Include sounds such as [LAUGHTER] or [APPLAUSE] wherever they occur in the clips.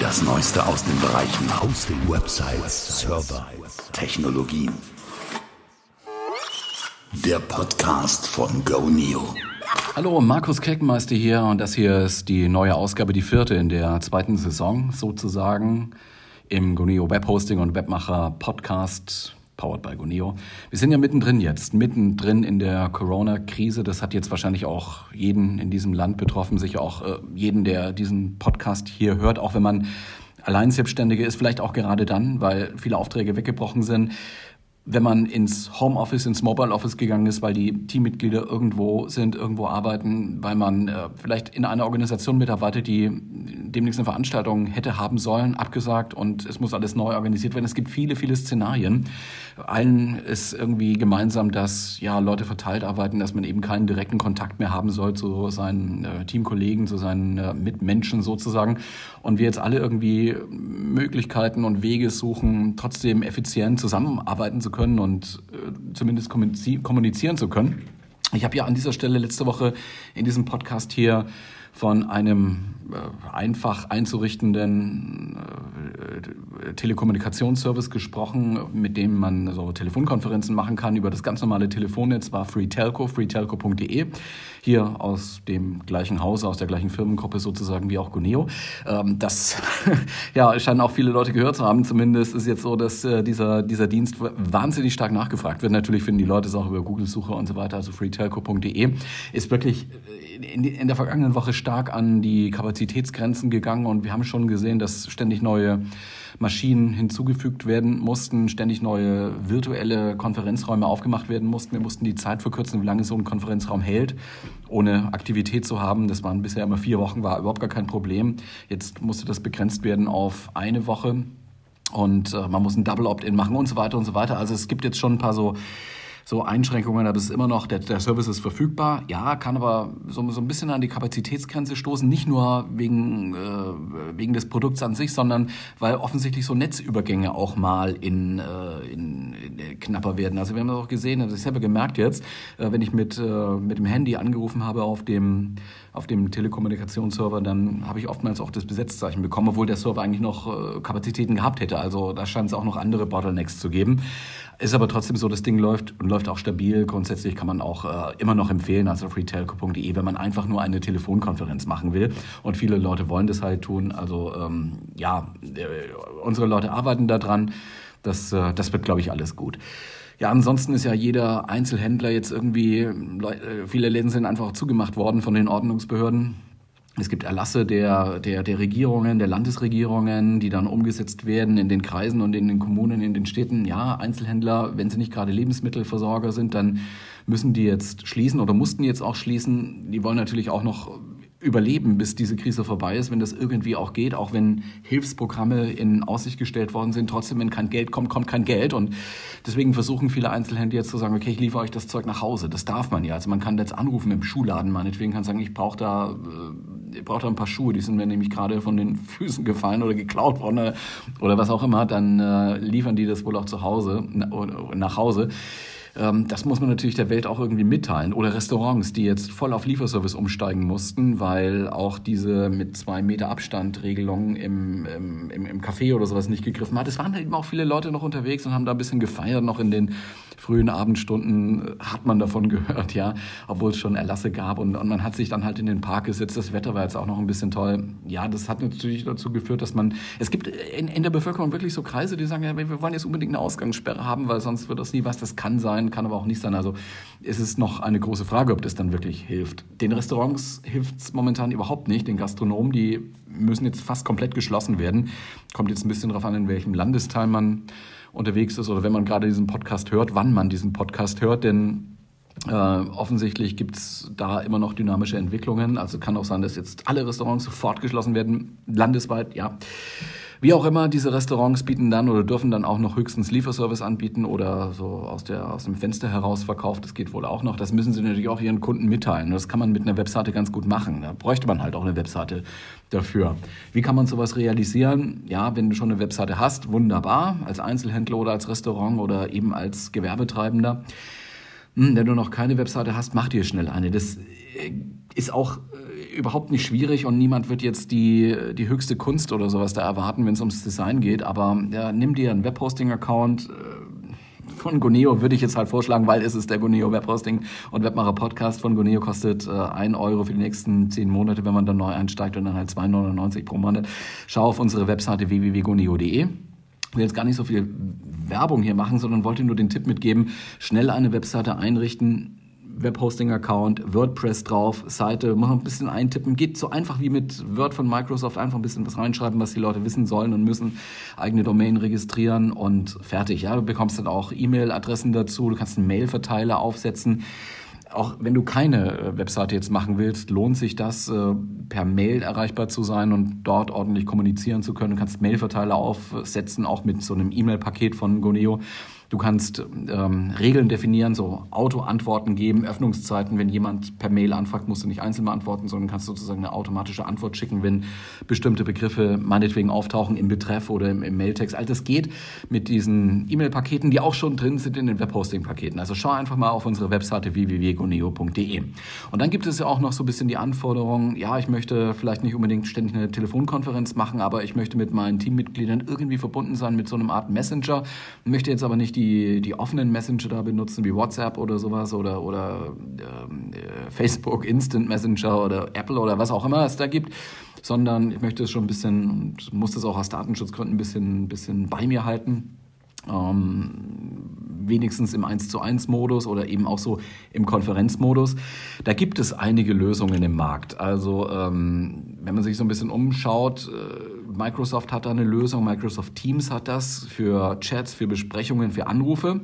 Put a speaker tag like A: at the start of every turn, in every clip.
A: Das Neueste aus den Bereichen Hosting, Websites, Server, Technologien. Der Podcast von GoNeo.
B: Hallo, Markus Keckmeister hier und das hier ist die neue Ausgabe, die vierte in der zweiten Saison sozusagen im GoNeo Webhosting und Webmacher Podcast powered by Goneo. Wir sind ja mittendrin jetzt, mittendrin in der Corona-Krise. Das hat jetzt wahrscheinlich auch jeden in diesem Land betroffen, sicher auch äh, jeden, der diesen Podcast hier hört, auch wenn man allein Selbstständige ist, vielleicht auch gerade dann, weil viele Aufträge weggebrochen sind wenn man ins Homeoffice, ins Mobile Office gegangen ist, weil die Teammitglieder irgendwo sind, irgendwo arbeiten, weil man äh, vielleicht in einer Organisation mitarbeitet, die demnächst eine Veranstaltung hätte haben sollen, abgesagt und es muss alles neu organisiert werden. Es gibt viele, viele Szenarien. Allen ist irgendwie gemeinsam, dass ja Leute verteilt arbeiten, dass man eben keinen direkten Kontakt mehr haben soll zu seinen äh, Teamkollegen, zu seinen äh, Mitmenschen sozusagen. Und wir jetzt alle irgendwie Möglichkeiten und Wege suchen, trotzdem effizient zusammenarbeiten zu können und äh, zumindest kommunizieren zu können. Ich habe ja an dieser Stelle letzte Woche in diesem Podcast hier von einem äh, einfach einzurichtenden Telekommunikationsservice gesprochen, mit dem man so Telefonkonferenzen machen kann über das ganz normale Telefonnetz, war FreeTelco, freetelco.de, hier aus dem gleichen Hause, aus der gleichen Firmengruppe sozusagen wie auch Guneo. Ähm, das [LAUGHS] ja, scheinen auch viele Leute gehört zu haben. Zumindest ist jetzt so, dass äh, dieser, dieser Dienst wahnsinnig stark nachgefragt wird. Natürlich finden die Leute es auch über Google-Suche und so weiter, also freetelco.de ist wirklich in, in der vergangenen Woche stark an die Kapazitätsgrenzen gegangen und wir haben schon gesehen, dass ständig neue Maschinen hinzugefügt werden mussten, ständig neue virtuelle Konferenzräume aufgemacht werden mussten. Wir mussten die Zeit verkürzen, wie lange so ein Konferenzraum hält, ohne Aktivität zu haben. Das waren bisher immer vier Wochen, war überhaupt gar kein Problem. Jetzt musste das begrenzt werden auf eine Woche und äh, man muss ein Double Opt-in machen und so weiter und so weiter. Also es gibt jetzt schon ein paar so so Einschränkungen, aber es ist immer noch, der, der Service ist verfügbar, ja, kann aber so, so ein bisschen an die Kapazitätsgrenze stoßen, nicht nur wegen, äh, wegen des Produkts an sich, sondern weil offensichtlich so Netzübergänge auch mal in, äh, in, in äh, knapper werden. Also wir haben das auch gesehen, das ich selber gemerkt jetzt, äh, wenn ich mit, äh, mit dem Handy angerufen habe auf dem, auf dem Telekommunikationsserver, dann habe ich oftmals auch das Besetzzeichen bekommen, obwohl der Server eigentlich noch äh, Kapazitäten gehabt hätte. Also da scheint es auch noch andere Bottlenecks zu geben. Ist aber trotzdem so, das Ding läuft und läuft auch stabil. Grundsätzlich kann man auch äh, immer noch empfehlen, also freetelco.de, wenn man einfach nur eine Telefonkonferenz machen will. Und viele Leute wollen das halt tun. Also ähm, ja, äh, unsere Leute arbeiten daran. Das, äh, das wird, glaube ich, alles gut. Ja, ansonsten ist ja jeder Einzelhändler jetzt irgendwie, äh, viele Läden sind einfach zugemacht worden von den Ordnungsbehörden. Es gibt Erlasse der, der, der Regierungen, der Landesregierungen, die dann umgesetzt werden in den Kreisen und in den Kommunen, in den Städten. Ja, Einzelhändler, wenn sie nicht gerade Lebensmittelversorger sind, dann müssen die jetzt schließen oder mussten jetzt auch schließen. Die wollen natürlich auch noch überleben, bis diese Krise vorbei ist, wenn das irgendwie auch geht, auch wenn Hilfsprogramme in Aussicht gestellt worden sind. Trotzdem, wenn kein Geld kommt, kommt kein Geld. Und deswegen versuchen viele Einzelhändler jetzt zu sagen, okay, ich liefere euch das Zeug nach Hause. Das darf man ja. Also man kann jetzt anrufen im Schuhladen meinetwegen, kann sagen, ich brauche da, äh, ich brauche da ein paar Schuhe, die sind mir nämlich gerade von den [LAUGHS] Füßen gefallen oder geklaut worden oder was auch immer. Dann äh, liefern die das wohl auch zu Hause, nach Hause. Ähm, das muss man natürlich der Welt auch irgendwie mitteilen. Oder Restaurants, die jetzt voll auf Lieferservice umsteigen mussten, weil auch diese mit zwei Meter Abstand Regelung im, im, im Café oder sowas nicht gegriffen hat. Es waren eben auch viele Leute noch unterwegs und haben da ein bisschen gefeiert, noch in den frühen Abendstunden hat man davon [LAUGHS] gehört, ja, obwohl es schon Erlasse gab und, und man hat sich dann halt in den Park gesetzt. Das Wetter war jetzt auch noch ein bisschen toll. Ja, das hat natürlich dazu geführt, dass man, es gibt in, in der Bevölkerung wirklich so Kreise, die sagen, ja, wir wollen jetzt unbedingt eine Ausgangssperre haben, weil sonst wird das nie was. Das kann sein, kann aber auch nicht sein. Also es ist noch eine große Frage, ob das dann wirklich hilft. Den Restaurants hilft es momentan überhaupt nicht. Den Gastronomen, die müssen jetzt fast komplett geschlossen werden. Kommt jetzt ein bisschen darauf an, in welchem Landesteil man unterwegs ist oder wenn man gerade diesen Podcast hört, wann man diesen Podcast hört, denn äh, offensichtlich gibt es da immer noch dynamische Entwicklungen. Also kann auch sein, dass jetzt alle Restaurants sofort geschlossen werden, landesweit, ja. Wie auch immer, diese Restaurants bieten dann oder dürfen dann auch noch höchstens Lieferservice anbieten oder so aus, der, aus dem Fenster heraus verkauft. Das geht wohl auch noch. Das müssen sie natürlich auch ihren Kunden mitteilen. Das kann man mit einer Webseite ganz gut machen. Da bräuchte man halt auch eine Webseite dafür. Wie kann man sowas realisieren? Ja, wenn du schon eine Webseite hast, wunderbar, als Einzelhändler oder als Restaurant oder eben als Gewerbetreibender. Hm, wenn du noch keine Webseite hast, mach dir schnell eine. Das äh, ist auch überhaupt nicht schwierig und niemand wird jetzt die, die höchste Kunst oder sowas da erwarten, wenn es ums Design geht. Aber ja, nimm dir einen Webhosting-Account äh, von Goneo, würde ich jetzt halt vorschlagen, weil es ist der Goneo Webhosting und Webmacher Podcast von Goneo kostet äh, 1 Euro für die nächsten 10 Monate, wenn man dann neu einsteigt und dann halt 2,99 pro Monat. Schau auf unsere Webseite www.goneo.de. Will jetzt gar nicht so viel Werbung hier machen, sondern wollte nur den Tipp mitgeben, schnell eine Webseite einrichten, Webhosting-Account, WordPress drauf, Seite, muss ein bisschen eintippen. Geht so einfach wie mit Word von Microsoft, einfach ein bisschen was reinschreiben, was die Leute wissen sollen und müssen, eigene Domain registrieren und fertig. Ja, du bekommst dann auch E-Mail-Adressen dazu, du kannst einen Mail-Verteiler aufsetzen auch wenn du keine äh, Webseite jetzt machen willst, lohnt sich das, äh, per Mail erreichbar zu sein und dort ordentlich kommunizieren zu können. Du kannst Mailverteiler aufsetzen, auch mit so einem E-Mail-Paket von Goneo. Du kannst ähm, Regeln definieren, so Auto-Antworten geben, Öffnungszeiten. Wenn jemand per Mail anfragt, musst du nicht einzeln beantworten, sondern kannst sozusagen eine automatische Antwort schicken, wenn bestimmte Begriffe meinetwegen auftauchen im Betreff oder im, im Mailtext. All das geht mit diesen E-Mail-Paketen, die auch schon drin sind in den Webhosting-Paketen. Also schau einfach mal auf unsere Webseite www.goneo.de. Und dann gibt es ja auch noch so ein bisschen die Anforderung, ja, ich möchte vielleicht nicht unbedingt ständig eine Telefonkonferenz machen, aber ich möchte mit meinen Teammitgliedern irgendwie verbunden sein mit so einem Art Messenger, möchte jetzt aber nicht die die, die offenen Messenger da benutzen, wie WhatsApp oder sowas oder, oder ähm, äh, Facebook, Instant Messenger oder Apple oder was auch immer es da gibt, sondern ich möchte es schon ein bisschen und muss das auch aus Datenschutzgründen ein bisschen, bisschen bei mir halten. Ähm, wenigstens im 1 zu 1 Modus oder eben auch so im Konferenzmodus. Da gibt es einige Lösungen im Markt. Also ähm, wenn man sich so ein bisschen umschaut, äh, Microsoft hat da eine Lösung, Microsoft Teams hat das für Chats, für Besprechungen, für Anrufe.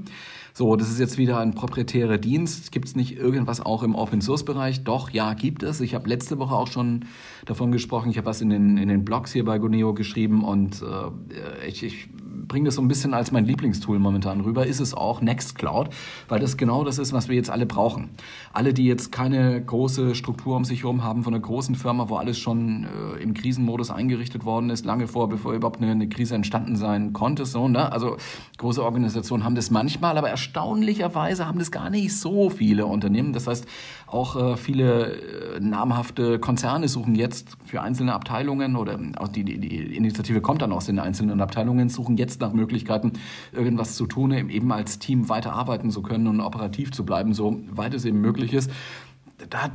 B: So, das ist jetzt wieder ein proprietärer Dienst. Gibt es nicht irgendwas auch im Open Source Bereich? Doch, ja, gibt es. Ich habe letzte Woche auch schon davon gesprochen. Ich habe was in den, in den Blogs hier bei Goneo geschrieben und äh, ich, ich bringe das so ein bisschen als mein Lieblingstool momentan rüber, ist es auch Nextcloud, weil das genau das ist, was wir jetzt alle brauchen. Alle, die jetzt keine große Struktur um sich herum haben von einer großen Firma, wo alles schon äh, im Krisenmodus eingerichtet worden ist, lange vor, bevor überhaupt eine, eine Krise entstanden sein konnte. So, ne? Also große Organisationen haben das manchmal, aber erstaunlicherweise haben das gar nicht so viele Unternehmen. Das heißt, auch äh, viele äh, namhafte Konzerne suchen jetzt für einzelne Abteilungen oder auch die, die, die Initiative kommt dann aus den einzelnen Abteilungen, suchen jetzt nach Möglichkeiten, irgendwas zu tun, eben als Team weiterarbeiten zu können und operativ zu bleiben, so weit es eben möglich ist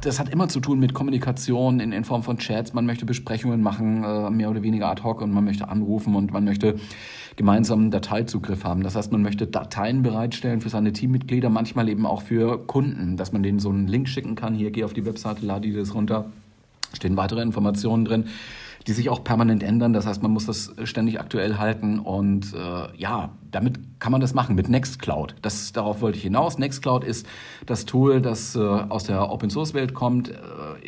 B: das hat immer zu tun mit Kommunikation in, in Form von Chats. Man möchte Besprechungen machen, äh, mehr oder weniger ad hoc, und man möchte anrufen und man möchte gemeinsamen Dateizugriff haben. Das heißt, man möchte Dateien bereitstellen für seine Teammitglieder, manchmal eben auch für Kunden, dass man denen so einen Link schicken kann. Hier, geh auf die Webseite, lade dir das runter. Stehen weitere Informationen drin die sich auch permanent ändern. Das heißt, man muss das ständig aktuell halten und äh, ja, damit kann man das machen mit Nextcloud. Das, darauf wollte ich hinaus. Nextcloud ist das Tool, das äh, aus der Open Source Welt kommt, äh,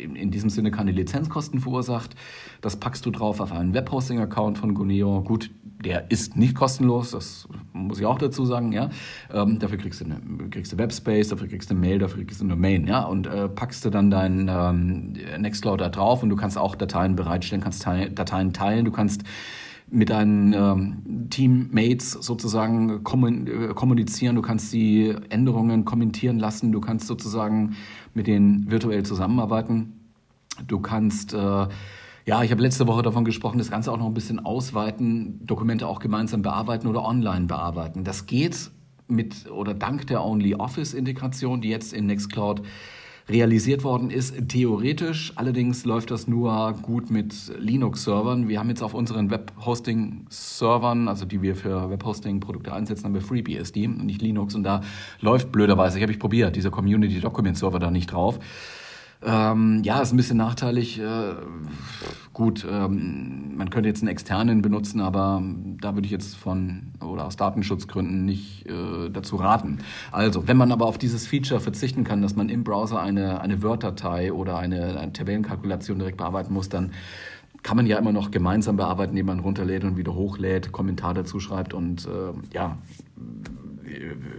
B: in, in, diesem Sinne keine Lizenzkosten verursacht. Das packst du drauf auf einen Webhosting-Account von Guneo. Gut, der ist nicht kostenlos, das muss ich auch dazu sagen, ja. Ähm, dafür kriegst du, eine, kriegst du Webspace, dafür kriegst du Mail, dafür kriegst du eine Domain, ja. Und äh, packst du dann dein ähm, Nextcloud da drauf und du kannst auch Dateien bereitstellen, kannst teil Dateien teilen, du kannst mit deinen ähm, Teammates sozusagen äh, kommunizieren, du kannst die Änderungen kommentieren lassen, du kannst sozusagen mit denen virtuell zusammenarbeiten, du kannst äh, ja, ich habe letzte Woche davon gesprochen, das Ganze auch noch ein bisschen ausweiten, Dokumente auch gemeinsam bearbeiten oder online bearbeiten. Das geht mit oder dank der Only Office Integration, die jetzt in Nextcloud realisiert worden ist. Theoretisch allerdings läuft das nur gut mit Linux-Servern. Wir haben jetzt auf unseren Web-Hosting-Servern, also die wir für Web-Hosting-Produkte einsetzen, haben wir FreeBSD und nicht Linux. Und da läuft blöderweise, ich habe ich probiert, dieser Community-Document-Server da nicht drauf. Ähm, ja, ist ein bisschen nachteilig. Äh, gut, ähm, man könnte jetzt einen externen benutzen, aber da würde ich jetzt von oder aus Datenschutzgründen nicht äh, dazu raten. Also, wenn man aber auf dieses Feature verzichten kann, dass man im Browser eine, eine Word-Datei oder eine, eine Tabellenkalkulation direkt bearbeiten muss, dann kann man ja immer noch gemeinsam bearbeiten, indem man runterlädt und wieder hochlädt, Kommentar dazu schreibt und äh, ja,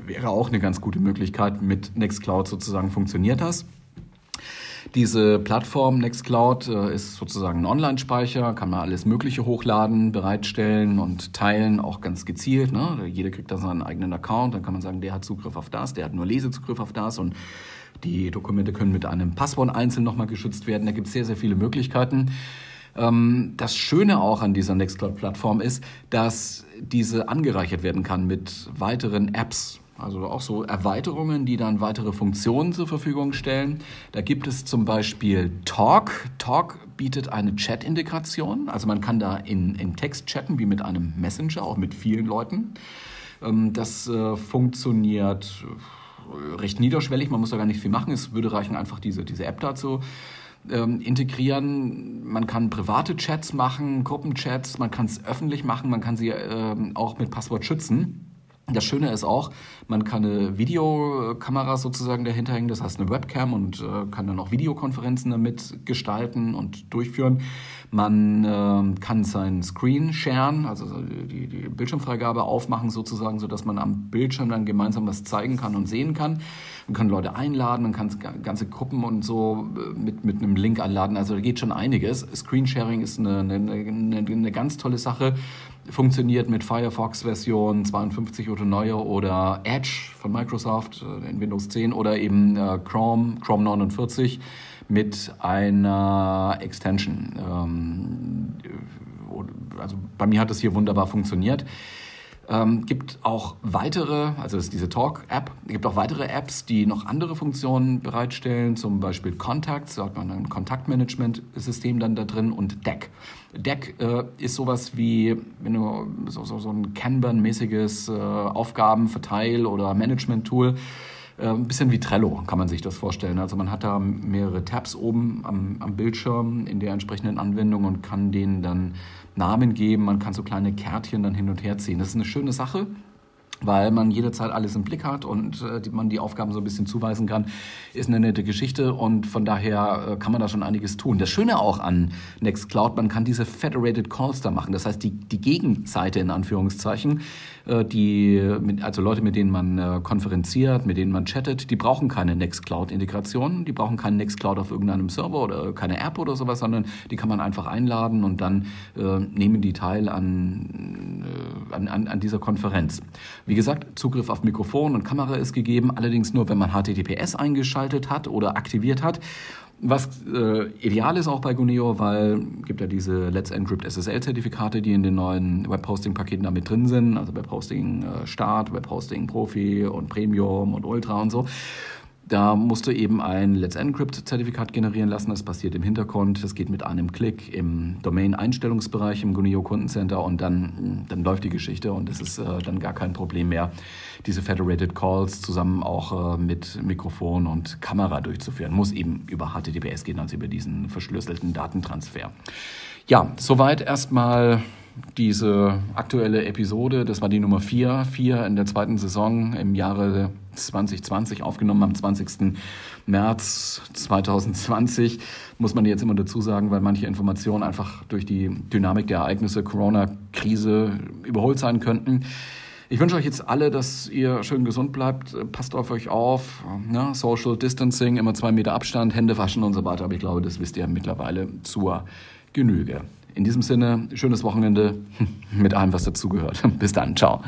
B: wäre auch eine ganz gute Möglichkeit. Mit Nextcloud sozusagen funktioniert das. Diese Plattform Nextcloud äh, ist sozusagen ein Online-Speicher, kann man alles Mögliche hochladen, bereitstellen und teilen, auch ganz gezielt. Ne? Jeder kriegt da seinen eigenen Account, dann kann man sagen, der hat Zugriff auf das, der hat nur Lesezugriff auf das und Die Dokumente können mit einem Passwort einzeln nochmal geschützt werden. Da gibt es sehr, sehr viele Möglichkeiten. Ähm, das Schöne auch an dieser Nextcloud-Plattform ist, dass diese angereichert werden kann mit weiteren Apps. Also auch so Erweiterungen, die dann weitere Funktionen zur Verfügung stellen. Da gibt es zum Beispiel Talk. Talk bietet eine Chat-Integration. Also man kann da in, in Text chatten wie mit einem Messenger, auch mit vielen Leuten. Ähm, das äh, funktioniert recht niederschwellig, man muss da gar nicht viel machen. Es würde reichen, einfach diese, diese App dazu ähm, integrieren. Man kann private Chats machen, Gruppenchats, man kann es öffentlich machen, man kann sie ähm, auch mit Passwort schützen. Das Schöne ist auch, man kann eine Videokamera sozusagen dahinter hängen, das heißt eine Webcam und äh, kann dann auch Videokonferenzen damit gestalten und durchführen. Man äh, kann sein Screen sharen, also die, die Bildschirmfreigabe aufmachen sozusagen, sodass man am Bildschirm dann gemeinsam was zeigen kann und sehen kann. Man kann Leute einladen, man kann ganze Gruppen und so äh, mit, mit einem Link einladen. Also da geht schon einiges. Screensharing ist eine, eine, eine, eine ganz tolle Sache funktioniert mit Firefox Version 52 oder neuer oder Edge von Microsoft äh, in Windows 10 oder eben äh, Chrome, Chrome 49 mit einer Extension. Ähm, also bei mir hat das hier wunderbar funktioniert. Ähm, gibt auch weitere, also das ist diese Talk-App, gibt auch weitere Apps, die noch andere Funktionen bereitstellen, zum Beispiel Contacts, da hat man ein Kontaktmanagement-System dann da drin und Deck. Deck äh, ist sowas wie, wenn du so, so, so ein Kanban-mäßiges äh, Aufgabenverteil- oder Management-Tool, ein bisschen wie Trello kann man sich das vorstellen. Also man hat da mehrere Tabs oben am, am Bildschirm in der entsprechenden Anwendung und kann denen dann Namen geben, man kann so kleine Kärtchen dann hin und her ziehen. Das ist eine schöne Sache weil man jederzeit alles im Blick hat und äh, man die Aufgaben so ein bisschen zuweisen kann, ist eine nette Geschichte und von daher äh, kann man da schon einiges tun. Das Schöne auch an Nextcloud, man kann diese Federated Calls da machen, das heißt die, die Gegenseite in Anführungszeichen, äh, die, also Leute, mit denen man äh, konferenziert, mit denen man chattet, die brauchen keine Nextcloud-Integration, die brauchen keinen Nextcloud auf irgendeinem Server oder keine App oder sowas, sondern die kann man einfach einladen und dann äh, nehmen die teil an, äh, an, an, an dieser Konferenz. Wie gesagt, Zugriff auf Mikrofon und Kamera ist gegeben, allerdings nur, wenn man HTTPS eingeschaltet hat oder aktiviert hat. Was äh, ideal ist auch bei Guneo, weil gibt ja diese Let's Encrypt SSL-Zertifikate, die in den neuen Webhosting-Paketen da mit drin sind, also Webhosting äh, Start, Webhosting Profi und Premium und Ultra und so. Da musst du eben ein Let's Encrypt-Zertifikat generieren lassen. Das passiert im Hintergrund. Das geht mit einem Klick im Domain-Einstellungsbereich im Guneo Kundencenter und dann, dann läuft die Geschichte und es ist äh, dann gar kein Problem mehr, diese Federated Calls zusammen auch äh, mit Mikrofon und Kamera durchzuführen. Muss eben über HTTPS gehen, also über diesen verschlüsselten Datentransfer. Ja, soweit erstmal diese aktuelle Episode. Das war die Nummer 4, 4 in der zweiten Saison im Jahre 2020, aufgenommen am 20. März 2020. Muss man jetzt immer dazu sagen, weil manche Informationen einfach durch die Dynamik der Ereignisse Corona-Krise überholt sein könnten. Ich wünsche euch jetzt alle, dass ihr schön gesund bleibt. Passt auf euch auf. Ne? Social Distancing, immer zwei Meter Abstand, Hände waschen und so weiter. Aber ich glaube, das wisst ihr mittlerweile zur Genüge. In diesem Sinne, schönes Wochenende [LAUGHS] mit allem, was dazugehört. Bis dann. Ciao.